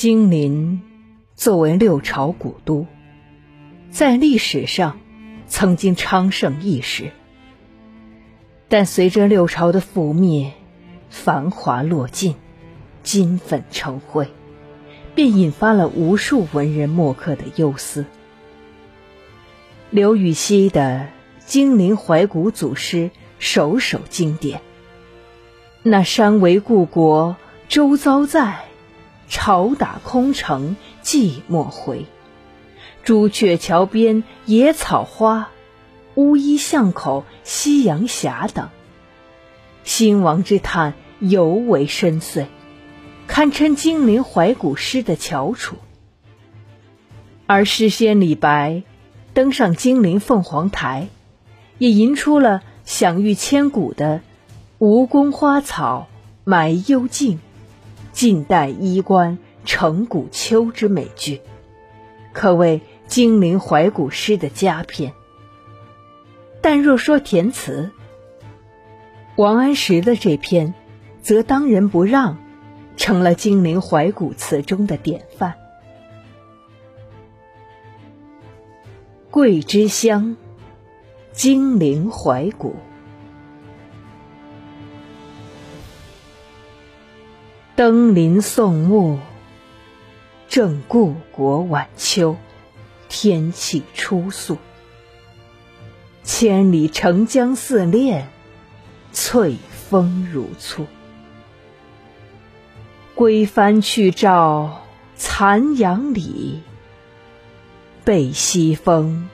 金陵作为六朝古都，在历史上曾经昌盛一时，但随着六朝的覆灭，繁华落尽，金粉成灰，便引发了无数文人墨客的忧思。刘禹锡的《金陵怀古组诗》首首经典：“那山为故国，周遭在。”朝打空城寂寞回，朱雀桥边野草花，乌衣巷口夕阳斜等。兴亡之叹尤为深邃，堪称金陵怀古诗的翘楚。而诗仙李白登上金陵凤凰台，也吟出了享誉千古的“吴宫花草埋幽径”。晋代衣冠成古丘之美句，可谓金陵怀古诗的佳篇。但若说填词，王安石的这篇，则当仁不让，成了金陵怀古词中的典范。桂枝香，金陵怀古。登临送目，正故国晚秋，天气初肃。千里澄江似练，翠峰如簇。归帆去照残阳里，背西风，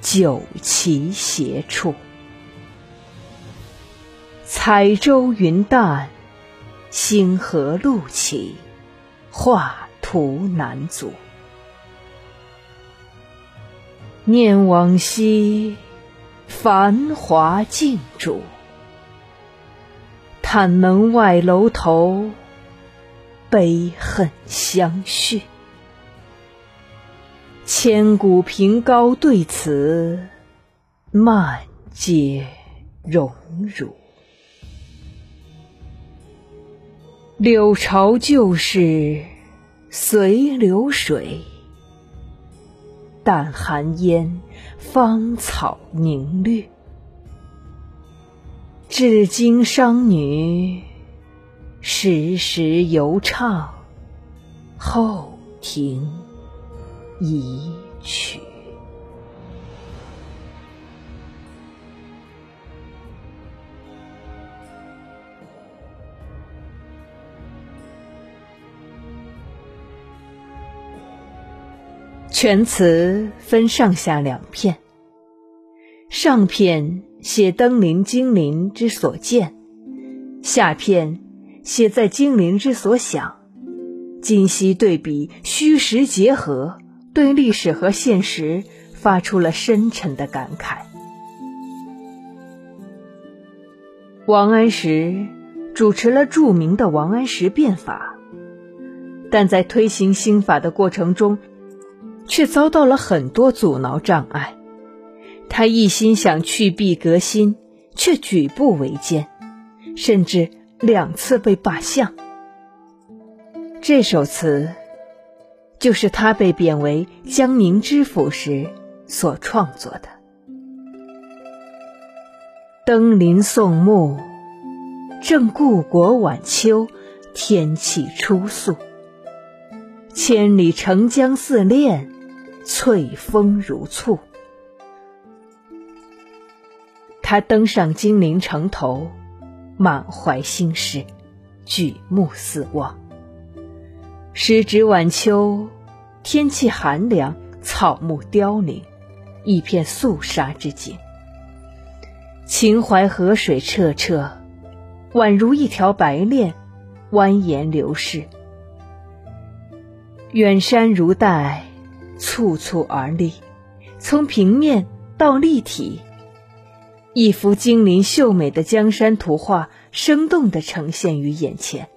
酒旗斜矗。彩舟云淡。星河路起，画图难阻。念往昔，繁华尽主。叹门外楼头，悲恨相续。千古凭高对此，漫皆荣辱。柳巢旧事随流水，淡寒烟，芳草凝绿。至今商女时时犹唱后庭遗曲。全词分上下两片，上片写登临金陵之所见，下片写在金陵之所想，今昔对比，虚实结合，对历史和现实发出了深沉的感慨。王安石主持了著名的王安石变法，但在推行新法的过程中，却遭到了很多阻挠障碍，他一心想去弊革新，却举步维艰，甚至两次被罢相。这首词就是他被贬为江宁知府时所创作的。登临送目，正故国晚秋，天气初肃，千里澄江似练。翠峰如簇，他登上金陵城头，满怀心事，举目四望。时值晚秋，天气寒凉，草木凋零，一片肃杀之景。秦淮河水澈澈，宛如一条白练，蜿蜒流逝。远山如黛。簇簇而立，从平面到立体，一幅精灵秀美的江山图画，生动地呈现于眼前，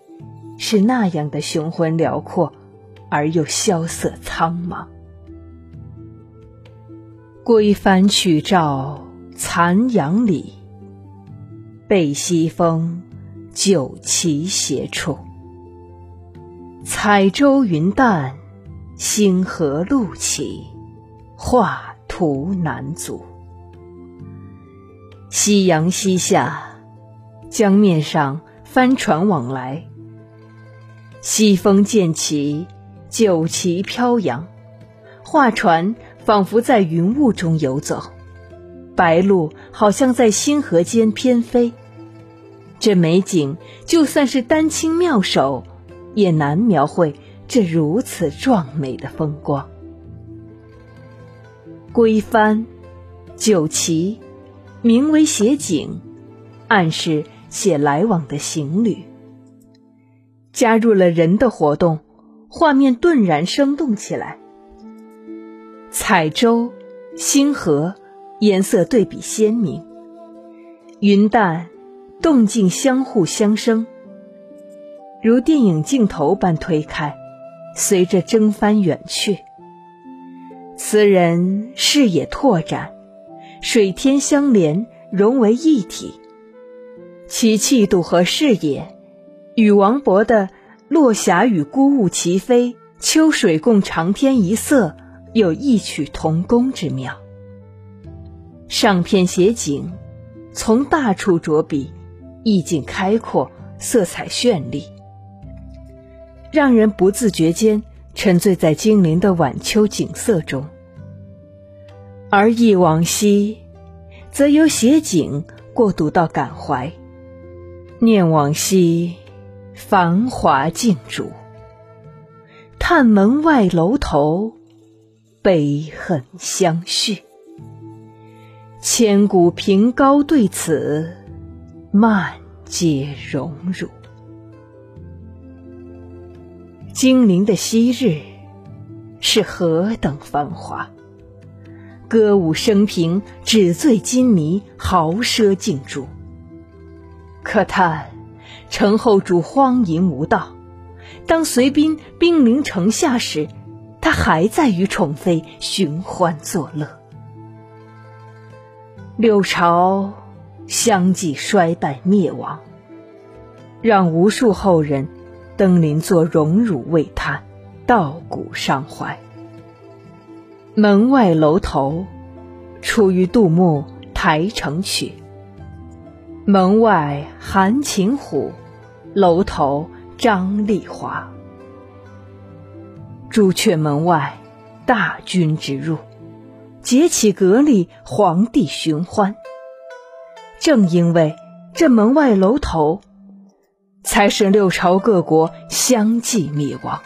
是那样的雄浑辽阔，而又萧瑟苍茫。归帆去照残阳里，背西风，酒旗斜处。彩舟云淡，星河路起，画图难阻。夕阳西下，江面上帆船往来，西风渐起，酒旗飘扬，画船仿佛在云雾中游走，白鹭好像在星河间翩飞。这美景，就算是丹青妙手。也难描绘这如此壮美的风光。归帆，酒旗，名为写景，暗示写来往的行旅。加入了人的活动，画面顿然生动起来。彩舟、星河，颜色对比鲜明，云淡，动静相互相生。如电影镜头般推开，随着征帆远去。词人视野拓展，水天相连，融为一体。其气度和视野，与王勃的“落霞与孤鹜齐飞，秋水共长天一色”有异曲同工之妙。上片写景，从大处着笔，意境开阔，色彩绚丽。让人不自觉间沉醉在精灵的晚秋景色中，而忆往昔，则由写景过渡到感怀，念往昔，繁华尽逐，叹门外楼头，悲恨相续，千古凭高对此，漫皆荣辱。金陵的昔日是何等繁华，歌舞升平，纸醉金迷，豪奢竞逐。可叹陈后主荒淫无道，当隋兵兵临城下时，他还在与宠妃寻欢作乐。六朝相继衰败灭亡，让无数后人。登临作荣辱未叹，道骨伤怀。门外楼头，出于杜牧《台城曲》。门外韩擒虎，楼头张丽华。朱雀门外，大军直入，结起格力，皇帝寻欢。正因为这门外楼头。才使六朝各国相继灭亡。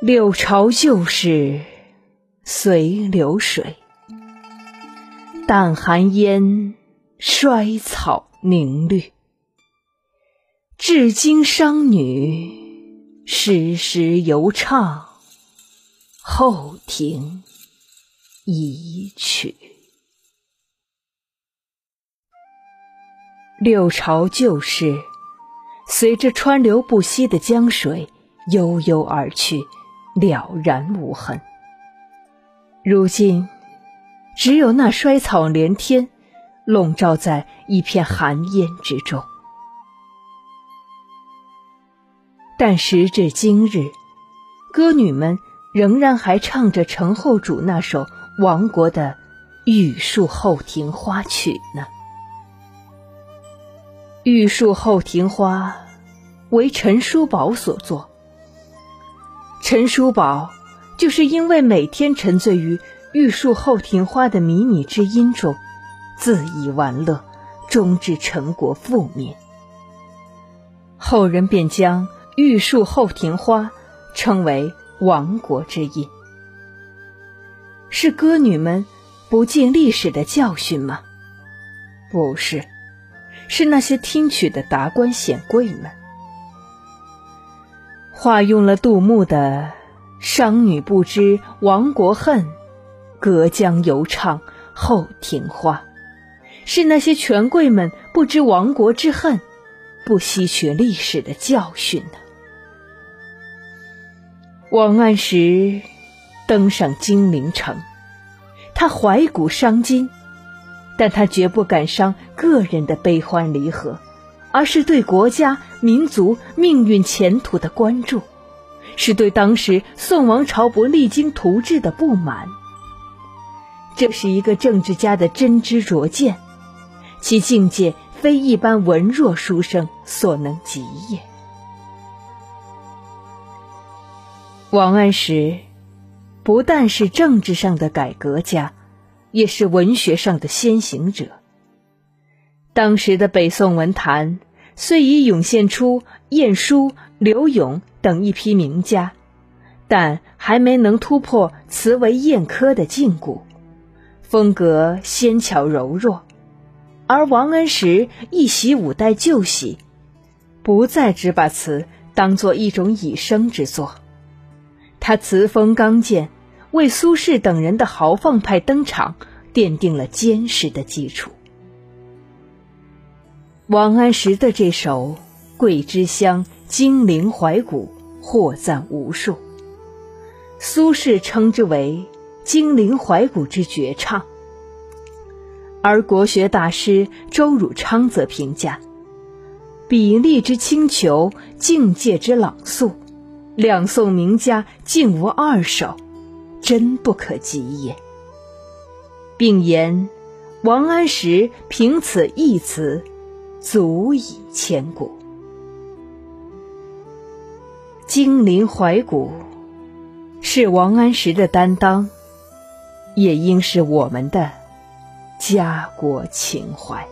六朝旧事随流水，淡寒烟，衰草凝绿。至今商女时时犹唱《后庭遗曲》。六朝旧事，随着川流不息的江水悠悠而去，了然无痕。如今，只有那衰草连天，笼罩在一片寒烟之中。但时至今日，歌女们仍然还唱着陈后主那首亡国的《玉树后庭花曲》呢。玉树后庭花，为陈叔宝所作。陈叔宝就是因为每天沉醉于玉树后庭花的靡靡之音中，自以玩乐，终致陈国覆灭。后人便将玉树后庭花称为亡国之音。是歌女们不敬历史的教训吗？不是。是那些听曲的达官显贵们，化用了杜牧的“商女不知亡国恨，隔江犹唱后庭花”。是那些权贵们不知亡国之恨，不吸取历史的教训呢。王安石登上金陵城，他怀古伤今。但他绝不感伤个人的悲欢离合，而是对国家、民族命运前途的关注，是对当时宋王朝不励精图治的不满。这是一个政治家的真知灼见，其境界非一般文弱书生所能及也。王安石不但是政治上的改革家，也是文学上的先行者。当时的北宋文坛虽已涌现出晏殊、柳永等一批名家，但还没能突破词为砚刻的禁锢，风格纤巧柔弱。而王安石一袭五代旧喜，不再只把词当做一种以生之作。他词风刚健，为苏轼等人的豪放派登场奠定了坚实的基础。王安石的这首《桂枝香》金陵怀古获赞无数，苏轼称之为“金陵怀古之绝唱”，而国学大师周汝昌则评价：“笔力之清遒，境界之朗肃。”两宋名家竟无二首，真不可及也。并言王安石凭此一词，足以千古。金陵怀古是王安石的担当，也应是我们的家国情怀。